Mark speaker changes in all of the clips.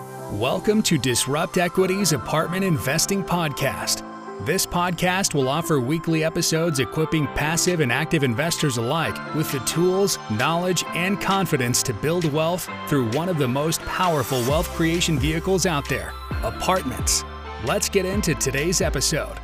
Speaker 1: Welcome to Disrupt Equity's Apartment Investing Podcast. This podcast will offer weekly episodes equipping passive and active investors alike with the tools, knowledge, and confidence to build wealth through one of the most powerful wealth creation vehicles out there apartments. Let's get into today's episode.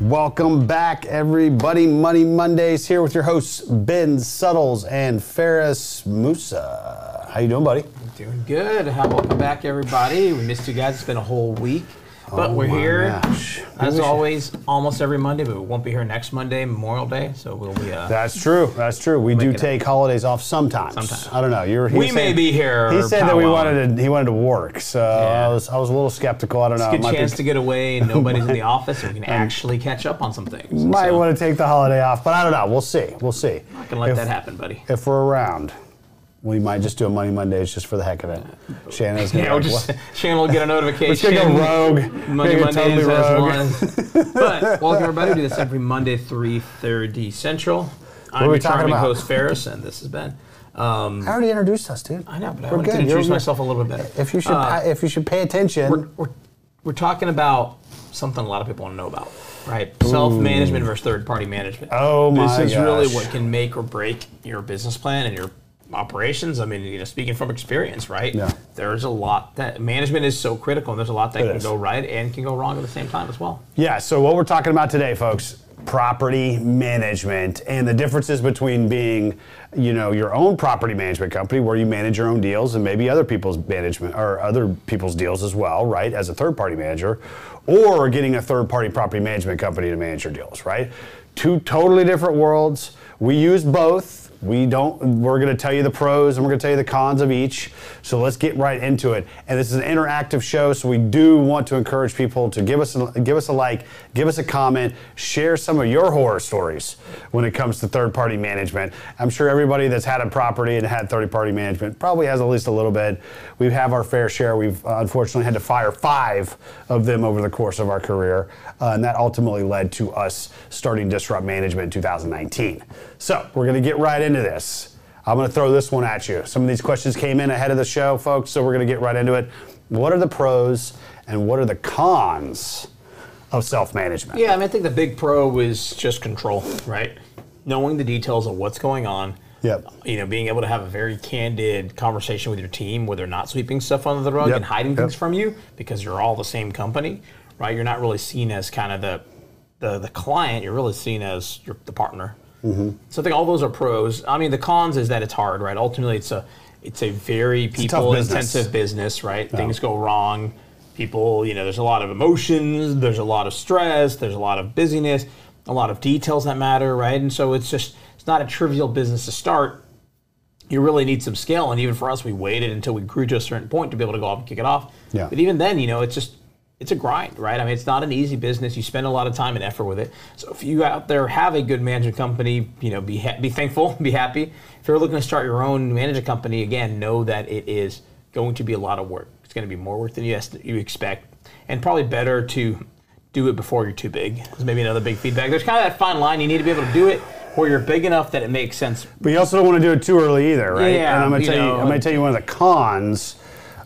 Speaker 2: Welcome back, everybody. Money Mondays here with your hosts Ben Suttles and Feras Moussa. How you doing, buddy?
Speaker 3: Doing good. How- Welcome back, everybody. We missed you guys. It's been a whole week, but
Speaker 2: Oh
Speaker 3: we're here
Speaker 2: gosh.
Speaker 3: as always, almost every Monday. But we won't be here next Monday, Memorial Day. So we'll be. Uh,
Speaker 2: That's true. That's true. We do
Speaker 3: Make it up.
Speaker 2: take holidays off sometimes.
Speaker 3: Sometimes.
Speaker 2: I don't know. You're,
Speaker 3: We
Speaker 2: said-
Speaker 3: may be here
Speaker 2: He said that we wanted to. He wanted to work. So
Speaker 3: Yeah.
Speaker 2: I was. I was a little skeptical. I don't know.
Speaker 3: good
Speaker 2: Might be-
Speaker 3: chance to get away and nobody's in the office, and we can actually catch up on some things.
Speaker 2: Might
Speaker 3: so,
Speaker 2: want to take the holiday off, but I don't know. We'll see. We'll see.
Speaker 3: not gonna let
Speaker 2: if,
Speaker 3: that happen, buddy.
Speaker 2: If we're around, we might just do a Money Mondays just for the heck of it. Shannon's gonna
Speaker 3: Yeah, we'll
Speaker 2: like,
Speaker 3: just Shannon will get a notification.
Speaker 2: We're gonna go rogue.
Speaker 3: Monday
Speaker 2: We're
Speaker 3: Mondays
Speaker 2: totally
Speaker 3: as
Speaker 2: rogue.
Speaker 3: one. but welcome everybody. We do this every Monday, three thirty Central. I'm
Speaker 2: are we
Speaker 3: your
Speaker 2: talking
Speaker 3: charming
Speaker 2: about?
Speaker 3: host Feras, and this has been. Um,
Speaker 2: I already introduced us, dude.
Speaker 3: I know, but I
Speaker 2: We're
Speaker 3: wanted to introduce
Speaker 2: You're-
Speaker 3: myself a little bit better.
Speaker 2: If you should,
Speaker 3: Uh,
Speaker 2: if you should pay attention.
Speaker 3: we're, we're, we're talking about something a lot of people want to know about, right? Self-management versus third-party management.
Speaker 2: Oh my god.
Speaker 3: This is really what can make or break your business plan and your operations. I mean, you know, speaking from experience, right?
Speaker 2: Yeah.
Speaker 3: There's a lot that management is so critical, and there's a lot that
Speaker 2: It
Speaker 3: can
Speaker 2: is.
Speaker 3: go right and can go wrong at the same time as well.
Speaker 2: Yeah, so what we're talking about today, folks, property management and the differences between being, you know, your own property management company where you manage your own deals and maybe other people's management or other people's deals as well, right, as a third party manager, or getting a third party property management company to manage your deals, right? Two totally different worlds. We use both. We don't. We're going to tell you the pros and we're going to tell you the cons of each. So let's get right into it. And this is an interactive show, so we do want to encourage people to give us a, give us a like, give us a comment, share some of your horror stories when it comes to third-party management. I'm sure everybody that's had a property and had third-party management probably has at least a little bit. We have our fair share. We've uh, unfortunately had to fire five of them over the course of our career, uh, and that ultimately led to us starting Disrupt Management in 2019. So we're going to get right into this. I'm going to throw this one at you. Some of these questions came in ahead of the show, folks, so we're going to get right into it. What are the pros and what are the cons of self management?
Speaker 3: Yeah, I mean, I think the big pro is just control, right? Knowing the details of what's going on.
Speaker 2: Yep.
Speaker 3: You know, being able to have a very candid conversation with your team where they're not sweeping stuff under the rug
Speaker 2: Yep,
Speaker 3: and hiding
Speaker 2: yep.
Speaker 3: things from you because you're all the same company, right? You're not really seen as kind of the the, the client. You're really seen as your, the partner.
Speaker 2: Mm-hmm.
Speaker 3: So I think all those are pros. I mean, the cons is that it's hard, right? Ultimately, it's a it's a very
Speaker 2: a
Speaker 3: people
Speaker 2: business.
Speaker 3: intensive business, right? Things go wrong. People, you know, there's a lot of emotions, there's a lot of stress, there's a lot of busyness, a lot of details that matter, right? And so it's just it's not a trivial business to start. You really need some scale, and even for us, we waited until we grew to a certain point to be able to go off and kick it off.
Speaker 2: Yeah.
Speaker 3: But even then, you know, it's just it's a grind, right? I mean, it's not an easy business. You spend a lot of time and effort with it. So if you out there have a good management company, you know, be ha- be thankful, be happy. If you're looking to start your own management company, again, know that it is going to be a lot of work. It's going to be more work than you you expect, and probably better to do it before you're too big. Is maybe another big feedback. There's kind of that fine line. You need to be able to do it where you're big enough that it makes sense
Speaker 2: But you also don't want to do it too early either, right?
Speaker 3: Yeah,
Speaker 2: and I'm gonna
Speaker 3: you
Speaker 2: tell you,
Speaker 3: know.
Speaker 2: I'm gonna tell you one of the cons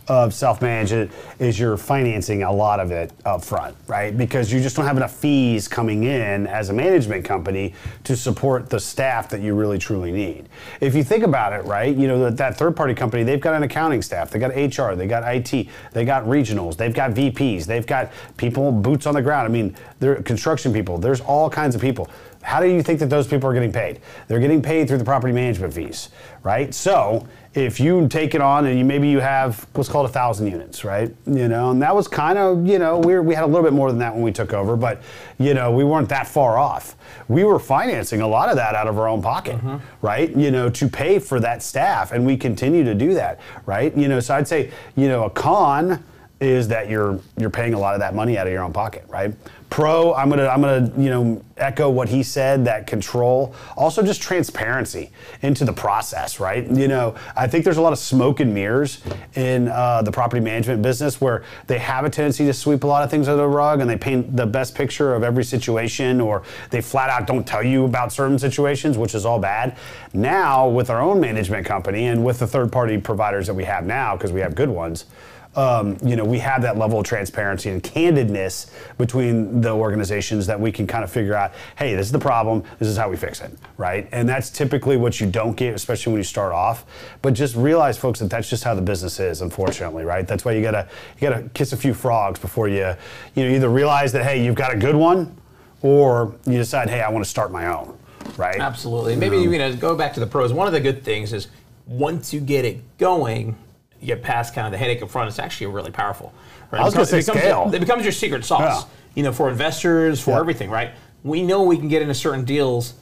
Speaker 2: of self-management is you're financing a lot of it up front, right? Because you just don't have enough fees coming in as a management company to support the staff that you really truly need. If you think about it, right, you know that, that third-party company, they've got an accounting staff, they got HR, they got IT, they got regionals, they've got VPs, they've got people boots on the ground. I mean, they're construction people. There's all kinds of people. How do you think that those people are getting paid? They're getting paid through the property management fees, right? So if you take it on and you maybe you have what's called a thousand units, right? You know, and that was kind of you know we were, we had a little bit more than that when we took over, but you know we weren't that far off. We were financing a lot of that out of our own pocket, mm-hmm. right? You know, to pay for that staff, and we continue to do that, right? You know, so I'd say you know a con is that you're you're paying a lot of that money out of your own pocket, right? Pro, I'm gonna I'm gonna you know echo what he said. That control, also just transparency into the process, right? You know, I think there's a lot of smoke and mirrors in uh, the property management business where they have a tendency to sweep a lot of things under the rug and they paint the best picture of every situation, or they flat out don't tell you about certain situations, which is all bad. Now with our own management company and with the third party providers that we have now, because we have good ones um, you know, we have that level of transparency and candidness between the organizations that we can kind of figure out, hey, this is the problem, this is how we fix it, right? And that's typically what you don't get, especially when you start off. But just realize, folks, that that's just how the business is, unfortunately, right? That's why you gotta you gotta kiss a few frogs before you, you know, either realize that hey, you've got a good one, or you decide, hey, I want to start my own, right?
Speaker 3: Absolutely. Maybe you know, go back to the pros. One of the good things is once you get it going, you get past kind of the headache up front. It's actually really powerful. Right?
Speaker 2: I was
Speaker 3: It
Speaker 2: gonna say
Speaker 3: becomes,
Speaker 2: scale.
Speaker 3: It becomes your secret sauce.
Speaker 2: Yeah.
Speaker 3: You know, for investors, for
Speaker 2: Yeah.
Speaker 3: everything, right? We know we can get into certain deals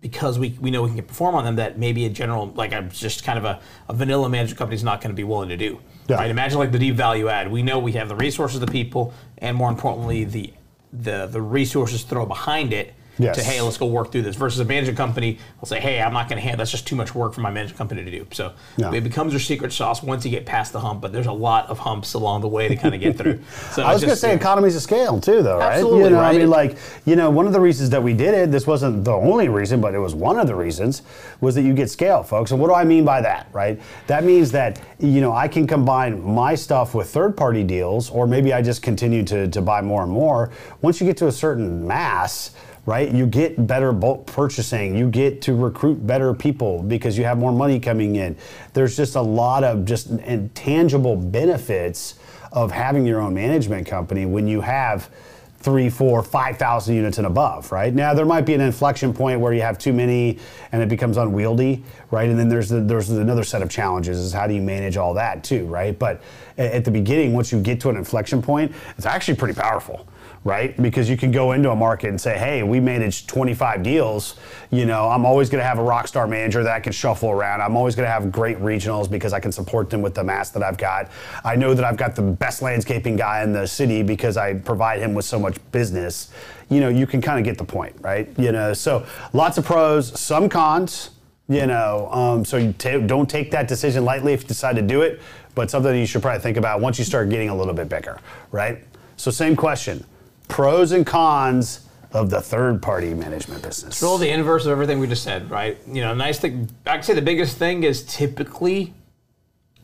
Speaker 3: because we, we know we can perform on them that maybe a general like I'm just kind of a, a vanilla management company is not going to be willing to do.
Speaker 2: Yeah.
Speaker 3: Right? Imagine like the deep value add. We know we have the resources, the people, and more importantly, the the the resources to throw behind it.
Speaker 2: Yes.
Speaker 3: To hey, let's go work through this. Versus a management company will say, hey, I'm not going to handle. That's just too much work for my management company to do. So
Speaker 2: Yeah.
Speaker 3: it becomes your secret sauce once you get past the hump. But there's a lot of humps along the way to kind of get through. So
Speaker 2: I was going to say economies of scale too, though, right?
Speaker 3: Absolutely,
Speaker 2: you know, I mean, like, you know, one of the reasons that we did it, this wasn't the only reason, but it was one of the reasons, was that you get scale, folks. And what do I mean by that, right? That means that, you know, I can combine my stuff with third party deals, or maybe I just continue to, to buy more and more. Once you get to a certain mass, right? You get better bulk purchasing. You get to recruit better people because you have more money coming in. There's just a lot of just tangible benefits of having your own management company when you have three, four, five thousand units and above, right? Now there might be an inflection point where you have too many and it becomes unwieldy, right? And then there's the, there's another set of challenges is how do you manage all that too, right? But at the beginning, once you get to an inflection point, it's actually pretty powerful right? Because you can go into a market and say, hey, we managed 25 deals. You know, I'm always going to have a rock star manager that I can shuffle around. I'm always going to have great regionals because I can support them with the mass that I've got. I know that I've got the best landscaping guy in the city because I provide him with so much business. You know, you can kind of get the point, right? You know, so lots of pros, some cons. You know, um, so you ta don't take that decision lightly if you decide to do it, but something you should probably think about once you start getting a little bit bigger, right? So, same question pros and cons of the third party management business.
Speaker 3: It's all the inverse of everything we just said, right? You know, nice thing. I'd say the biggest thing is typically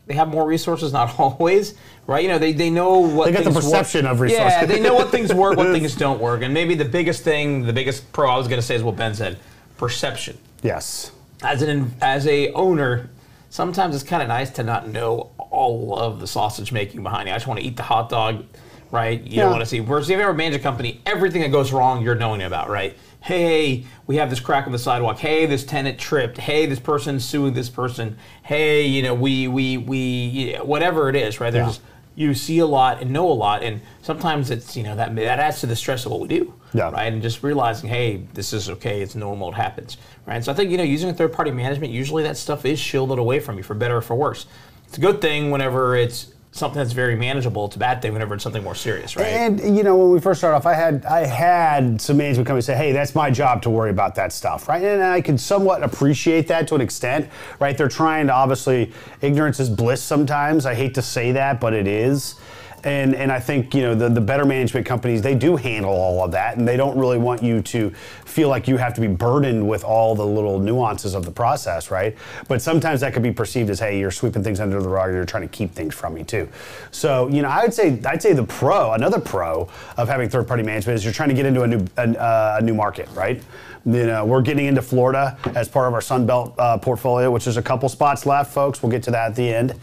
Speaker 3: they have more resources, not always, right? You know, they, they know what
Speaker 2: They got the perception
Speaker 3: work.
Speaker 2: of resources.
Speaker 3: Yeah, they know what things work, what things don't work, and maybe the biggest thing, the biggest pro I was going to say is what Ben said: perception.
Speaker 2: yes.
Speaker 3: As an as a owner, sometimes it's kind of nice to not know all of the sausage making behind it. I just want to eat the hot dog, right? You
Speaker 2: Yeah.
Speaker 3: don't want to see. Versus if you ever manage a company, everything that goes wrong, you're knowing about, right? Hey, we have this crack on the sidewalk. Hey, this tenant tripped. Hey, this person suing this person. Hey, you know, we we we whatever it is, right? There's you see a lot and know a lot, and sometimes it's you know that that adds to the stress of what we do,
Speaker 2: Yeah.
Speaker 3: right? And just realizing, hey, this is okay. It's normal. It happens, right? So I think you know using a third party management, usually that stuff is shielded away from you for better or for worse. It's a good thing whenever it's something that's very manageable. A bad thing whenever it's something more serious, right?
Speaker 2: And you know, when we first started off, I had I had some management come and say, "Hey, that's my job to worry about that stuff," right? And I could somewhat appreciate that to an extent, right? They're trying to obviously ignorance is bliss sometimes. I hate to say that, but it is. And, and I think you know the, the better management companies they do handle all of that and they don't really want you to feel like you have to be burdened with all the little nuances of the process right but sometimes that could be perceived as hey you're sweeping things under the rug you're trying to keep things from me too so you know I would say I'd say the pro another pro of having third party management is you're trying to get into a new a, uh, a new market right you know, we're getting into Florida as part of our Sun Belt uh, portfolio, which is a couple spots left, folks. We'll get to that at the end.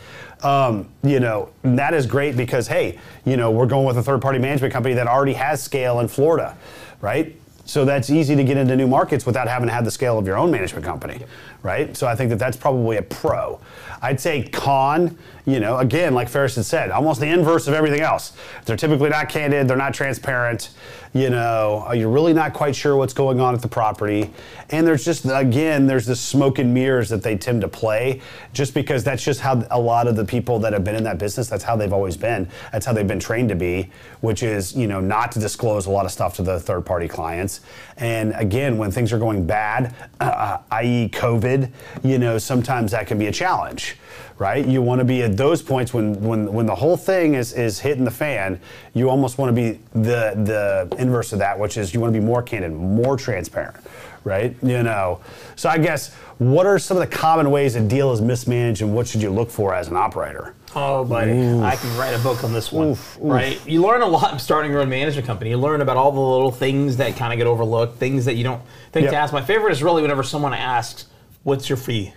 Speaker 2: Um, you know, that is great because, hey, you know, we're going with a third party management company that already has scale in Florida, right? So that's easy to get into new markets without having to have the scale of your own management company, right? So I think that that's probably a pro. I'd say con, you know, again, like Feras had said, almost the inverse of everything else. They're typically not candid, they're not transparent, you know, uh, you're really not quite sure what's going on at the property. And there's just, again, there's this smoke and mirrors that they tend to play just because that's just how a lot of the people that have been in that business, that's how they've always been. That's how they've been trained to be, which is, you know, not to disclose a lot of stuff to the third party clients. And again, when things are going bad, uh, uh i.e., COVID, you know, sometimes that can be a challenge right? You want to be at those points when when when the whole thing is is hitting the fan. You almost want to be the the inverse of that, which is you want to be more candid, more transparent, right? You know. So I guess what are some of the common ways a deal is mismanaged, and what should you look for as an operator?
Speaker 3: Oh, buddy, oof. I can write a book on this one. Oof, oof. Right? You learn a lot starting your own management company. You learn about all the little things that kind of get overlooked, things that you don't think yep. to ask. My favorite is really whenever someone asks, "What's your fee?"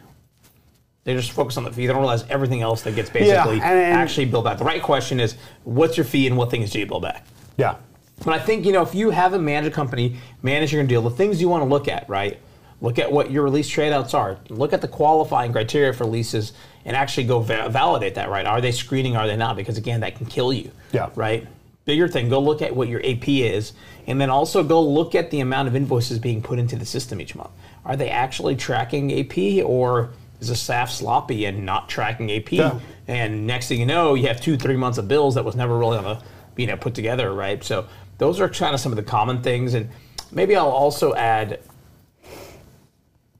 Speaker 3: They just focus on the fee. They don't realize everything else that gets basically yeah, and, actually billed back. The right question is, what's your fee and what thing is you billed back?
Speaker 2: Yeah.
Speaker 3: But I think you know if you have a manager company managing your deal, the things you want to look at, right? Look at what your lease tradeouts are. Look at the qualifying criteria for leases, and actually go va- validate that. Right? Are they screening? Are they not? Because again, that can kill you.
Speaker 2: Yeah.
Speaker 3: Right. Bigger thing. Go look at what your AP is, and then also go look at the amount of invoices being put into the system each month. Are they actually tracking AP or is a staff sloppy and not tracking AP. Yeah. And next thing you know, you have two, three months of bills that was never really on a, you know, put together, right? So those are kind of some of the common things. And maybe I'll also add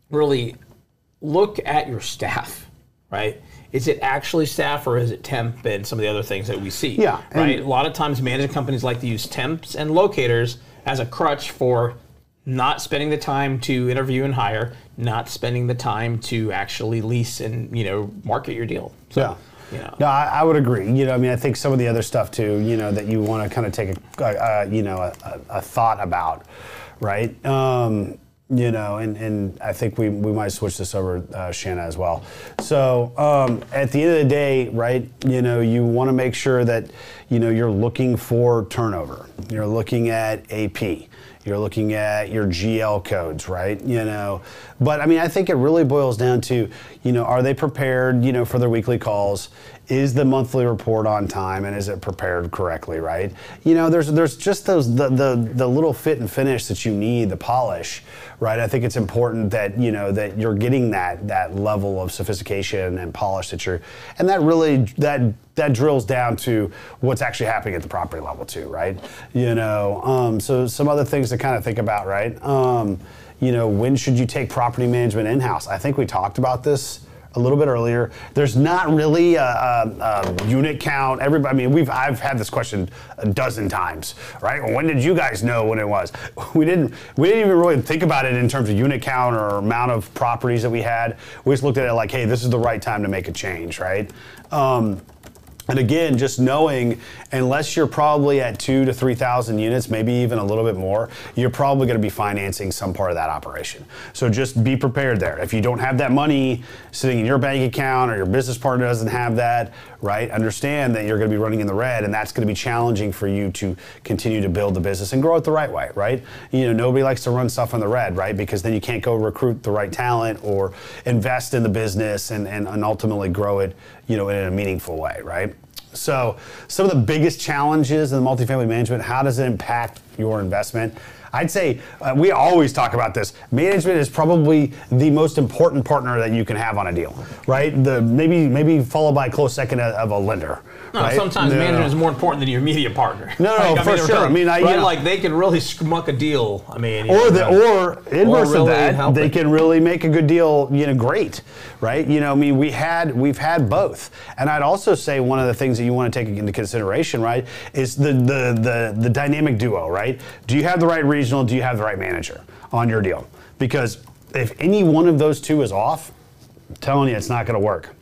Speaker 3: really look at your staff, right? Is it actually staff or is it temp and some of the other things that we see?
Speaker 2: Yeah.
Speaker 3: Right. A lot of times management companies like to use temps and locators as a crutch for not spending the time to interview and hire, not spending the time to actually lease and you know market your deal.
Speaker 2: So, yeah. You know. No, I, I, would agree. You know, I mean, I think some of the other stuff too. You know, that you want to kind of take a, a, a you know a, a, thought about, right? Um, you know, and, and I think we, we might switch this over, uh, Shanna, as well. So um, at the end of the day, right, you know, you want to make sure that, you know, you're looking for turnover. You're looking at AP. You're looking at your GL codes, right? You know, but I mean, I think it really boils down to, you know, are they prepared, you know, for their weekly calls? Is the monthly report on time and is it prepared correctly, right? You know, there's there's just those the the, the little fit and finish that you need, the polish, right? I think it's important that you know that you're getting that that level of sophistication and polish that you're, and that really that that drills down to what's actually happening at the property level too, right? You know, um, so some other things to kind of think about, right? Um, you know, when should you take property management in house? I think we talked about this a little bit earlier. There's not really a, a, a, unit count. Everybody, I mean, we've I've had this question a dozen times, right? When did you guys know when it was? We didn't we didn't even really think about it in terms of unit count or amount of properties that we had. We just looked at it like, hey, this is the right time to make a change, right? Um, and again, just knowing, unless you're probably at two to 3,000 units, maybe even a little bit more, you're probably going to be financing some part of that operation. So just be prepared there. If you don't have that money sitting in your bank account or your business partner doesn't have that, right, understand that you're going to be running in the red and that's going to be challenging for you to continue to build the business and grow it the right way, right? You know, nobody likes to run stuff in the red, right? Because then you can't go recruit the right talent or invest in the business and, and, and ultimately grow it you know, in a meaningful way, right? So, some of the biggest challenges in the multifamily management, how does it impact your investment? I'd say uh, we always talk about this. Management is probably the most important partner that you can have on a deal, right? The maybe maybe followed by a close second of a lender.
Speaker 3: No,
Speaker 2: right?
Speaker 3: sometimes no, management no. is more important than your media partner.
Speaker 2: No, no,
Speaker 3: like,
Speaker 2: for I mean, sure. I mean, I,
Speaker 3: right? like they can really schmuck a deal. I mean,
Speaker 2: or the, or inverse really of that, they it. can really make a good deal. You know, great, right? You know, I mean, we had we've had both, and I'd also say one of the things that you want to take into consideration, right, is the the the, the dynamic duo, right? Do you have the right regional? Do you have the right manager on your deal? Because if any one of those two is off, I'm telling you, it's not going to work.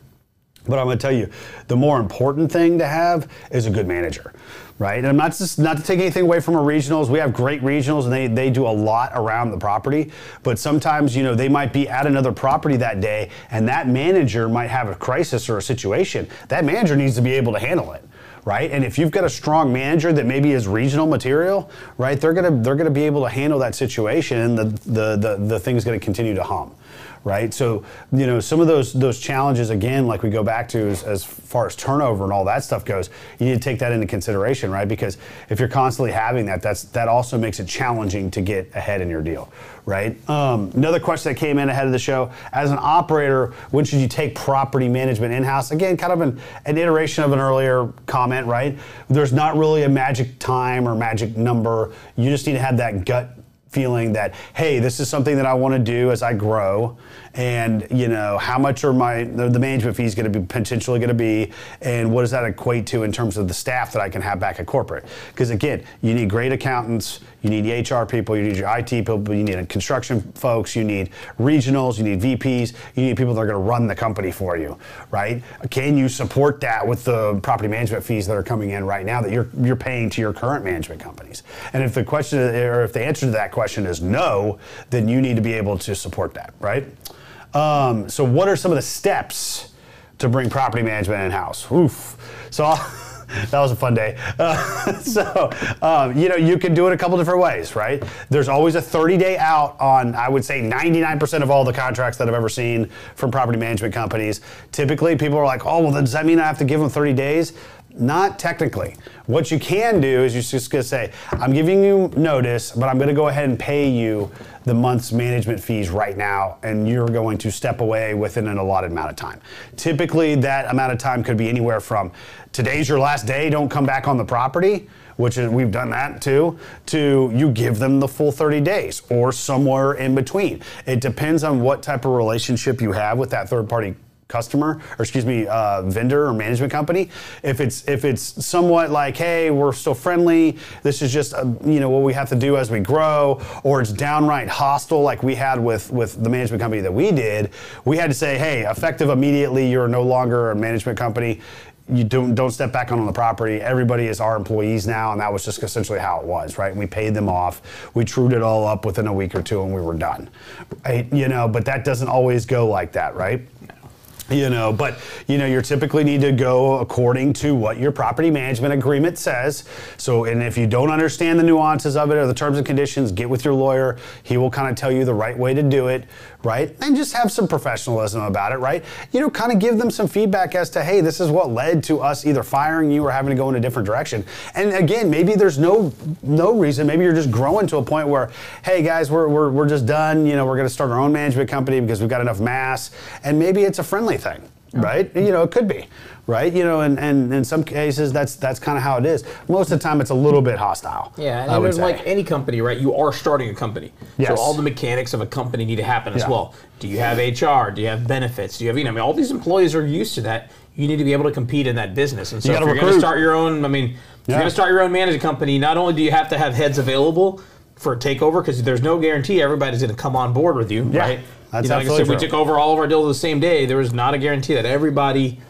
Speaker 2: But I'm going to tell you, the more important thing to have is a good manager, right? And I'm not just not to take anything away from our regionals. We have great regionals, and they they do a lot around the property. But sometimes, you know, they might be at another property that day, and that manager might have a crisis or a situation. That manager needs to be able to handle it right? And if you've got a strong manager that maybe is regional material, right, they're gonna they're gonna be able to handle that situation, and the the the, the thing's gonna continue to hum right? So, you know, some of those those challenges again, like we go back to as, far as turnover and all that stuff goes, you need to take that into consideration, right? Because if you're constantly having that, that's that also makes it challenging to get ahead in your deal, right? Um, another question that came in ahead of the show: as an operator, when should you take property management in house? Again, kind of an, an iteration of an earlier comment, right? There's not really a magic time or magic number. You just need to have that gut feeling that hey this is something that i want to do as i grow. And you know how much are my the, management fees going to be potentially going to be? And what does that equate to in terms of the staff that i can have back at corporate? Because again you need great accountants you need hr people you need your it people you need construction folks you need regionals you need vps you need people that are going to run the company for you right can you support that with the property management fees that are coming in right now that you're you're paying to your current management companies and if the question or if the answer to that question is no then you need to be able to support that right um, so, what are some of the steps to bring property management in house? Oof. So, that was a fun day. Uh, so, um, you know, you can do it a couple different ways, right? There's always a 30 day out on, I would say, 99% of all the contracts that I've ever seen from property management companies. Typically, people are like, oh, well, does that mean I have to give them 30 days? Not technically. What you can do is you're just going to say, I'm giving you notice, but I'm going to go ahead and pay you the month's management fees right now, and you're going to step away within an allotted amount of time. Typically, that amount of time could be anywhere from today's your last day, don't come back on the property which is we've done that too, to you give them the full 30 days or somewhere in between. It depends on what type of relationship you have with that third party customer or excuse me uh, vendor or management company if it's if it's somewhat like hey we're still friendly this is just uh, you know what we have to do as we grow or it's downright hostile like we had with with the management company that we did we had to say hey effective immediately you're no longer a management company you don't don't step back on the property. Everybody is our employees now, and that was just essentially how it was, right? We paid them off, we trued it all up within a week or two, and we were done, right? You know, but that doesn't always go like that, right? You know but you know you typically need to go according to what your property management agreement says. So and if you don't understand the nuances of it or the terms and conditions get with your lawyer. He will kind of tell you the right way to do it right? And just have some professionalism about it right? You know kind of give them some feedback as to hey this is what led to us either firing you or having to go in a different direction. And again maybe there's no no reason. Maybe you're just growing to a point where hey guys we're, we're, we're just done. You know we're going to start our own management company because we've got enough mass. And maybe it's a friendly family thing, right? You know, it could be, right? You know, and, and in some cases, that's that's kind of how it is. Most of the time, it's a little bit hostile.
Speaker 3: Yeah, and there's like any company, right? You are starting a company, yes. so all the mechanics of a company need to happen as yeah. well. Do you have HR? Do you have benefits? Do you have you know? I mean, all these employees are used to that. You need to be able to compete in that business, and so you if you're going to start your own, I mean, if yeah. you're going to start your own management company, not only do you have to have heads available for a takeover because there's no guarantee everybody's going to come on board with you, yeah. right? That's you know, like I said, we took over all of our deals the same day. There was not a guarantee that everybody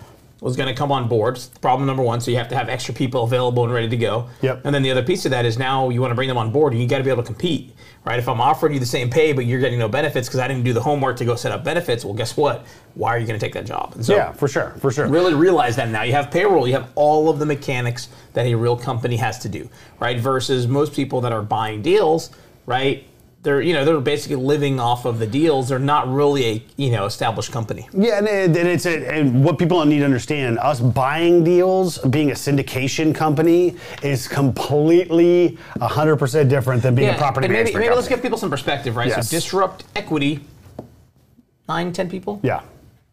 Speaker 3: was going to come on board. Problem number one. So you have to have extra people available and ready to go.
Speaker 2: Yep.
Speaker 3: And then the other piece of that is now you want to bring them on board, and you got to be able to compete, right? If I'm offering you the same pay, but you're getting no benefits because I didn't do the homework to go set up benefits, well, guess what? Why are you going to take that job?
Speaker 2: So yeah, for sure, for sure.
Speaker 3: Really realize that now. You have payroll. You have all of the mechanics that a real company has to do, right? Versus most people that are buying deals, right? They're you know they're basically living off of the deals. They're not really a you know established company.
Speaker 2: Yeah, and, and it's a, and what people need to understand: us buying deals, being a syndication company, is completely hundred percent different than being yeah, a property
Speaker 3: maybe,
Speaker 2: management.
Speaker 3: Maybe
Speaker 2: company.
Speaker 3: let's give people some perspective, right? Yes. So disrupt equity, nine, ten people.
Speaker 2: Yeah.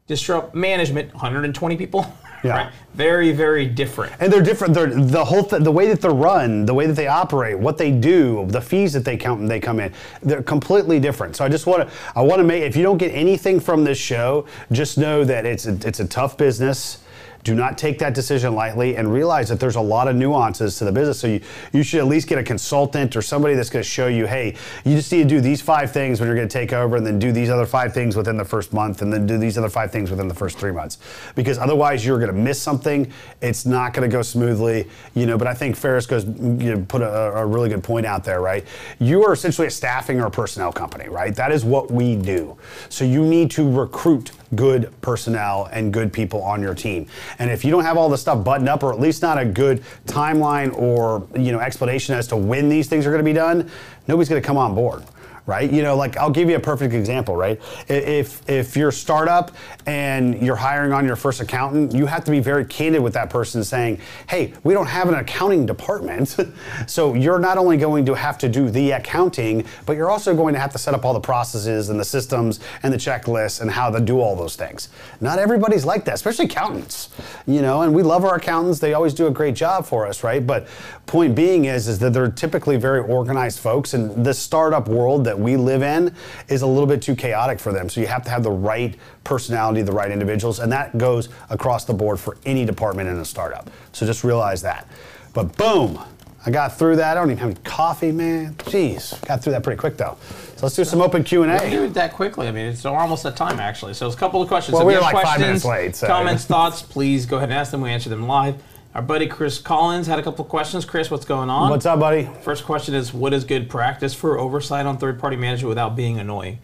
Speaker 3: Disrupt management, 120 people. Yeah. Right? Very, very different.
Speaker 2: And they're different. They're the whole th- the way that they're run, the way that they operate, what they do, the fees that they count they come in, they're completely different. So I just want to I want to make if you don't get anything from this show, just know that it's a, it's a tough business. Do not take that decision lightly and realize that there's a lot of nuances to the business. So you, you should at least get a consultant or somebody that's going to show you, hey, you just need to do these five things when you're going to take over and then do these other five things within the first month and then do these other five things within the first three months. Because otherwise you're going to miss something. It's not going to go smoothly, you know, but I think Feras goes, you know, put a, a really good point out there, right? You are essentially a staffing or a personnel company, right? That is what we do. So you need to recruit good personnel and good people on your team. And if you don't have all the stuff buttoned up, or at least not a good timeline or you know explanation as to when these things are going to be done, nobody's going to come on board right? You know, like I'll give you a perfect example, right? If if you're a startup and you're hiring on your first accountant, you have to be very candid with that person saying, "Hey, we don't have an accounting department." so you're not only going to have to do the accounting, but you're also going to have to set up all the processes and the systems and the checklists and how to do all those things. Not everybody's like that, especially accountants. You know, and we love our accountants. They always do a great job for us, right? But point being is is that they're typically very organized folks and the startup world that we live in is a little bit too chaotic for them. So you have to have the right personality, the right individuals, and that goes across the board for any department in a startup. So just realize that. But boom, I got through that. I don't even have any coffee, man. Jeez, got through that pretty quick though. So let's do some open Q and
Speaker 3: We do
Speaker 2: A.
Speaker 3: it that quickly. I mean, it's almost at time actually. So it's a couple of questions.
Speaker 2: Well,
Speaker 3: so if
Speaker 2: we
Speaker 3: you
Speaker 2: were like five minutes late, so-
Speaker 3: comments, thoughts, please go ahead and ask them. We answer them live. Our buddy Chris Collins had a couple of questions. Chris, what's going on?
Speaker 2: What's up, buddy?
Speaker 3: First question is What is good practice for oversight on third party management without being annoying?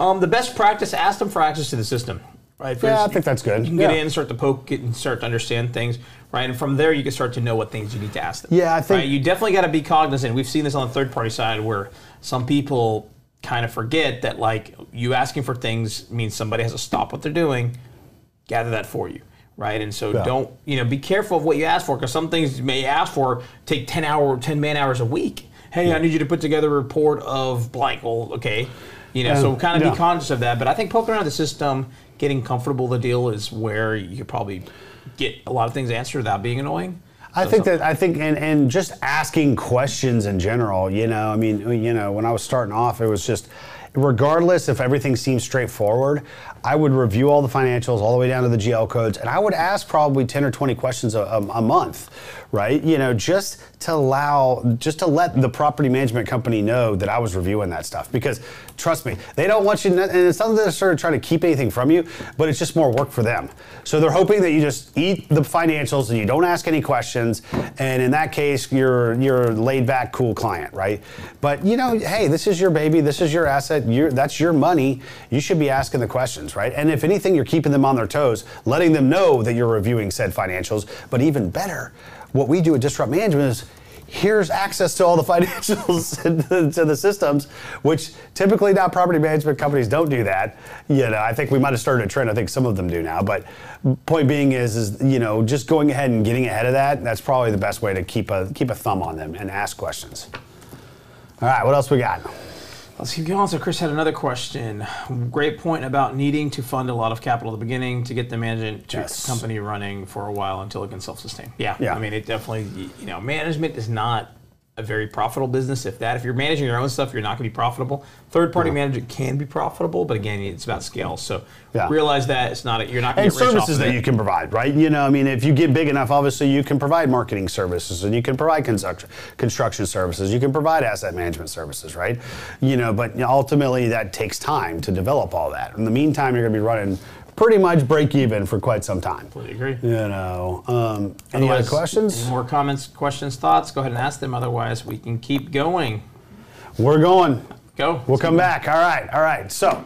Speaker 3: Um, the best practice, ask them for access to the system. Right? If
Speaker 2: Yeah, I think that's good.
Speaker 3: You can get
Speaker 2: Yeah.
Speaker 3: in, start to poke it, and start to understand things, right? And from there, you can start to know what things you need to ask them.
Speaker 2: Yeah, I think-
Speaker 3: Right? You definitely got to be cognizant. We've seen this on the third party side where some people kind of forget that, like, you asking for things means somebody has to stop what they're doing, gather that for you. Right, and so
Speaker 2: Yeah.
Speaker 3: don't you know? Be careful of what you ask for, because some things you may ask for take ten hour, ten man hours a week. Hey, I need you to put together a report of blank. Well, okay, you know, so
Speaker 2: Um,
Speaker 3: kind of
Speaker 2: yeah.
Speaker 3: be conscious of that. But I think poking around the system, getting comfortable with the deal is where you could probably get a lot of things answered without being annoying.
Speaker 2: I
Speaker 3: So-
Speaker 2: think
Speaker 3: so-
Speaker 2: that I think and, and just asking questions in general, you know, I mean, you know, when I was starting off, it was just regardless if everything seems straightforward, I would review all the financials all the way down to the GL codes, and I would ask probably ten or twenty questions a, a, a month, right? You know, just to allow, just to let the property management company know that I was reviewing that stuff. Because trust me, they don't want you, and it's not that they're sort of trying to keep anything from you, but it's just more work for them. So they're hoping that you just eat the financials and you don't ask any questions. And in that case, you're you're laid back, cool client, right? But you know, hey, this is your baby, this is your asset, you that's your money. You should be asking the questions, right? And if anything, you're keeping them on their toes, letting them know that you're reviewing said financials. But even better, what we do at Disrupt Management is here's access to all the financials to the systems, which typically now property management companies don't do that. You know, I think we might have started a trend. I think some of them do now. But point being is, is you know, just going ahead and getting ahead of that. That's probably the best way to keep a keep a thumb on them and ask questions. All right, what else we got?
Speaker 3: Let's keep going. So Chris had another question. Great point about needing to fund a lot of capital at the beginning to get the management to
Speaker 2: Yes.
Speaker 3: company running for a while until it can self-sustain. Yeah,
Speaker 2: Yeah.
Speaker 3: I mean, it definitely. You know, management is not a very profitable business. If that, if you're managing your own stuff, you're not going to be profitable. Third-party management can be profitable, but again, it's about scale. So
Speaker 2: Yeah.
Speaker 3: realize that it's not. A, you're not going
Speaker 2: and
Speaker 3: to get
Speaker 2: services that
Speaker 3: it.
Speaker 2: you can provide, right? You know, I mean, if you get big enough, obviously you can provide marketing services and you can provide construction, construction services, you can provide asset management services, right? You know, but ultimately that takes time to develop all that. In the meantime, you're going to be running pretty much break even for quite some time.
Speaker 3: Completely agree.
Speaker 2: You know, um, any other questions?
Speaker 3: Any more comments, questions, thoughts? Go ahead and ask them. Otherwise, we can keep going.
Speaker 2: We're going.
Speaker 3: Go.
Speaker 2: We'll come back. All right, all right. So,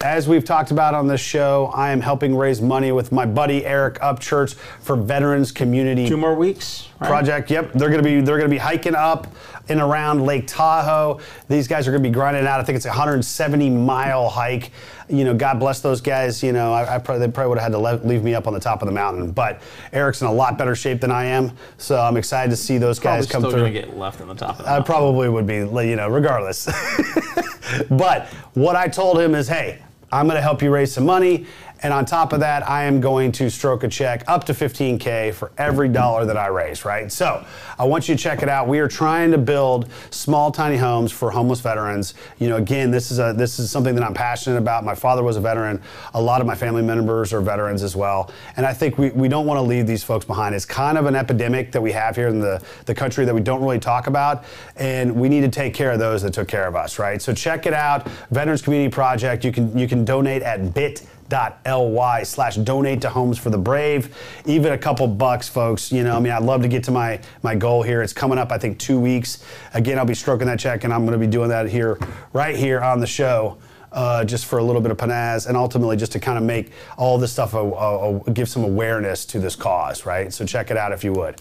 Speaker 2: as we've talked about on this show, I am helping raise money with my buddy Eric Upchurch for Veterans Community
Speaker 3: Two more weeks. Right?
Speaker 2: Project. Yep, they're gonna be they're gonna be hiking up and around Lake Tahoe. These guys are gonna be grinding out. I think it's a 170 mile hike. You know, God bless those guys. You know, I, I probably they probably would have had to le- leave me up on the top of the mountain. But Eric's in a lot better shape than I am, so I'm excited to see those
Speaker 3: Probably
Speaker 2: guys come
Speaker 3: still
Speaker 2: through.
Speaker 3: going to get left on the top of the
Speaker 2: I
Speaker 3: mountain.
Speaker 2: probably would be, you know, regardless. but what I told him is, hey, I'm going to help you raise some money. And on top of that, I am going to stroke a check up to 15K for every dollar that I raise, right? So I want you to check it out. We are trying to build small, tiny homes for homeless veterans. You know, again, this is a this is something that I'm passionate about. My father was a veteran. A lot of my family members are veterans as well. And I think we, we don't want to leave these folks behind. It's kind of an epidemic that we have here in the, the country that we don't really talk about. And we need to take care of those that took care of us, right? So check it out. Veterans Community Project. You can you can donate at bit bit.ly slash donate to homes for the brave even a couple bucks folks you know i mean i'd love to get to my my goal here it's coming up i think two weeks again i'll be stroking that check and i'm going to be doing that here right here on the show uh, just for a little bit of panaz, and ultimately just to kind of make all this stuff a, a, a, give some awareness to this cause, right? So check it out if you would.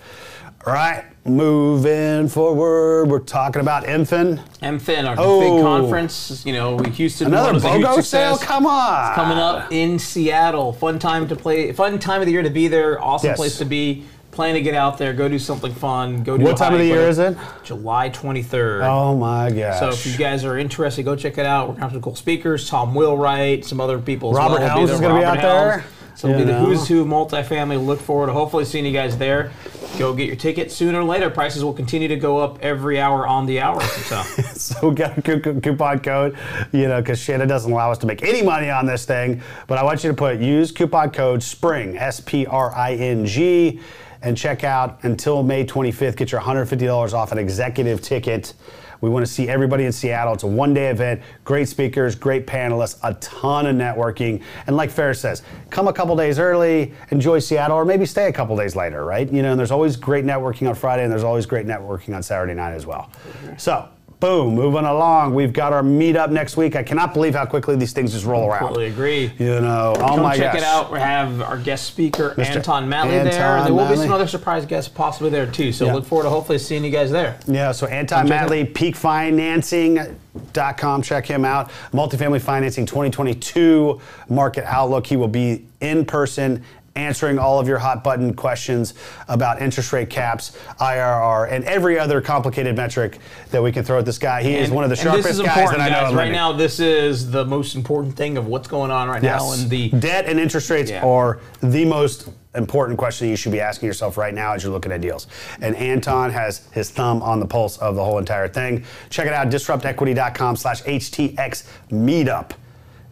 Speaker 2: All right, moving forward, we're talking about MFIN.
Speaker 3: MFIN, our
Speaker 2: Oh.
Speaker 3: big conference. You know, we Houston
Speaker 2: Another
Speaker 3: was a huge
Speaker 2: BOGO sale? Come on.
Speaker 3: Coming up in Seattle. Fun time to play. Fun time of the year to be there. Awesome
Speaker 2: Yes.
Speaker 3: place to be. Plan to get out there. Go do something fun. Go do
Speaker 2: What time of the year is it?
Speaker 3: July 23rd.
Speaker 2: Oh my gosh.
Speaker 3: So if you guys are interested, go check it out. We're gonna have some cool speakers. Tom Wheelwright, some other people.
Speaker 2: Robert
Speaker 3: well
Speaker 2: Helms is gonna be
Speaker 3: Robert
Speaker 2: out there,
Speaker 3: Helms. So it'll be the who's who of multifamily. Look forward to hopefully seeing you guys there. Go get your ticket sooner or later. Prices will continue to go up every hour on the hour. So
Speaker 2: So get a coup- coup- coupon code, you know, because Shannon doesn't allow us to make any money on this thing. But I want you to put use coupon code SPRING S P R I N G, and check out until May 25th. Get your $150 off an executive ticket. We want to see everybody in Seattle. It's a one-day event. Great speakers, great panelists, a ton of networking, and like Feras says, come a couple days early, enjoy Seattle, or maybe stay a couple days later, right? You know, and there's always great networking on Friday, and there's always great networking on Saturday night as well. So. Boom, moving along. We've got our meetup next week. I cannot believe how quickly these things just roll around.
Speaker 3: totally agree.
Speaker 2: You know, oh
Speaker 3: Come
Speaker 2: my
Speaker 3: check
Speaker 2: gosh.
Speaker 3: it out. We have our guest speaker
Speaker 2: Mr.
Speaker 3: Anton Mattli there.
Speaker 2: Anton
Speaker 3: There will be some other surprise guests possibly there too. So
Speaker 2: Yeah.
Speaker 3: look forward to hopefully seeing you guys there.
Speaker 2: Yeah, so Anton
Speaker 3: check
Speaker 2: Mattli, peakfinancing.com. Check him out. Multifamily Financing 2022 Market Outlook. He will be in person answering all of your hot button questions about interest rate caps, IRR, and every other complicated metric that we can throw at this guy. He is one of the
Speaker 3: and
Speaker 2: sharpest
Speaker 3: this is
Speaker 2: guys
Speaker 3: important,
Speaker 2: that I know.
Speaker 3: guys. Right now, this is the most important thing of what's going on right now.
Speaker 2: Yes.
Speaker 3: And the
Speaker 2: debt and interest rates
Speaker 3: Yeah.
Speaker 2: are the most important question you should be asking yourself right now as you're looking at deals. And Anton has his thumb on the pulse of the whole entire thing. Check it out, disruptequity.com slash HTX meetup.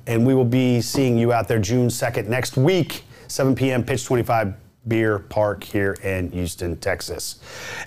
Speaker 2: And we will be seeing you out there June 2nd next week, 7 p.m. Pitch 25 Beer Park here in Houston, Texas.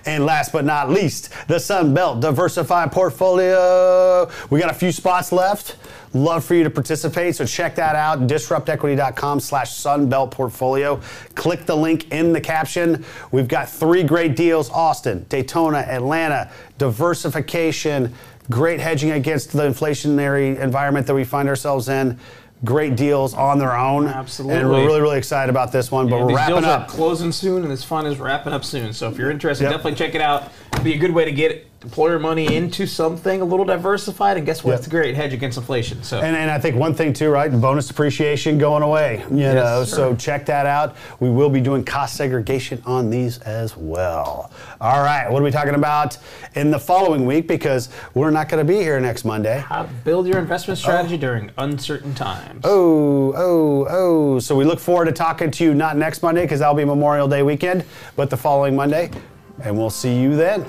Speaker 2: And last but not least, the Sun Belt Diversified Portfolio. We got a few spots left. Love for you to participate, so check that out. Disruptequity.com slash Sunbelt Portfolio. Click the link in the caption. We've got three great deals Austin, Daytona, Atlanta, diversification, great hedging against the inflationary environment that we find ourselves in. Great deals on their own.
Speaker 3: Absolutely.
Speaker 2: And we're really, really excited about this one, but
Speaker 3: And
Speaker 2: we're
Speaker 3: these
Speaker 2: wrapping
Speaker 3: deals
Speaker 2: up.
Speaker 3: are closing soon, and this fund is wrapping up soon. So if you're interested,
Speaker 2: Yep.
Speaker 3: definitely check it out. It'd be a good way to get employer money into something a little diversified. And guess what?
Speaker 2: Yep.
Speaker 3: It's a great hedge against inflation. So
Speaker 2: And, and I think one thing too, right? Bonus depreciation going away. You know,
Speaker 3: sir.
Speaker 2: so check that out. We will be doing cost segregation on these as well. All right, what are we talking about in the following week? Because we're not going to be here next Monday.
Speaker 3: how to build your investment oh. strategy during uncertain times.
Speaker 2: Oh, oh, oh. So we look forward to talking to you not next Monday because that'll be Memorial Day weekend, but the following Monday. And we'll see you then.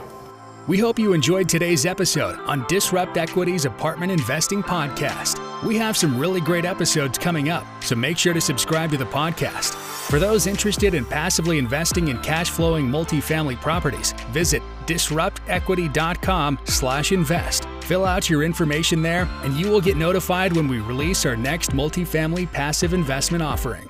Speaker 1: We hope you enjoyed today's episode on Disrupt Equity's Apartment Investing Podcast. We have some really great episodes coming up, so make sure to subscribe to the podcast. For those interested in passively investing in cash flowing multifamily properties, visit disruptequity.com/invest. Fill out your information there, and you will get notified when we release our next multifamily passive investment offering.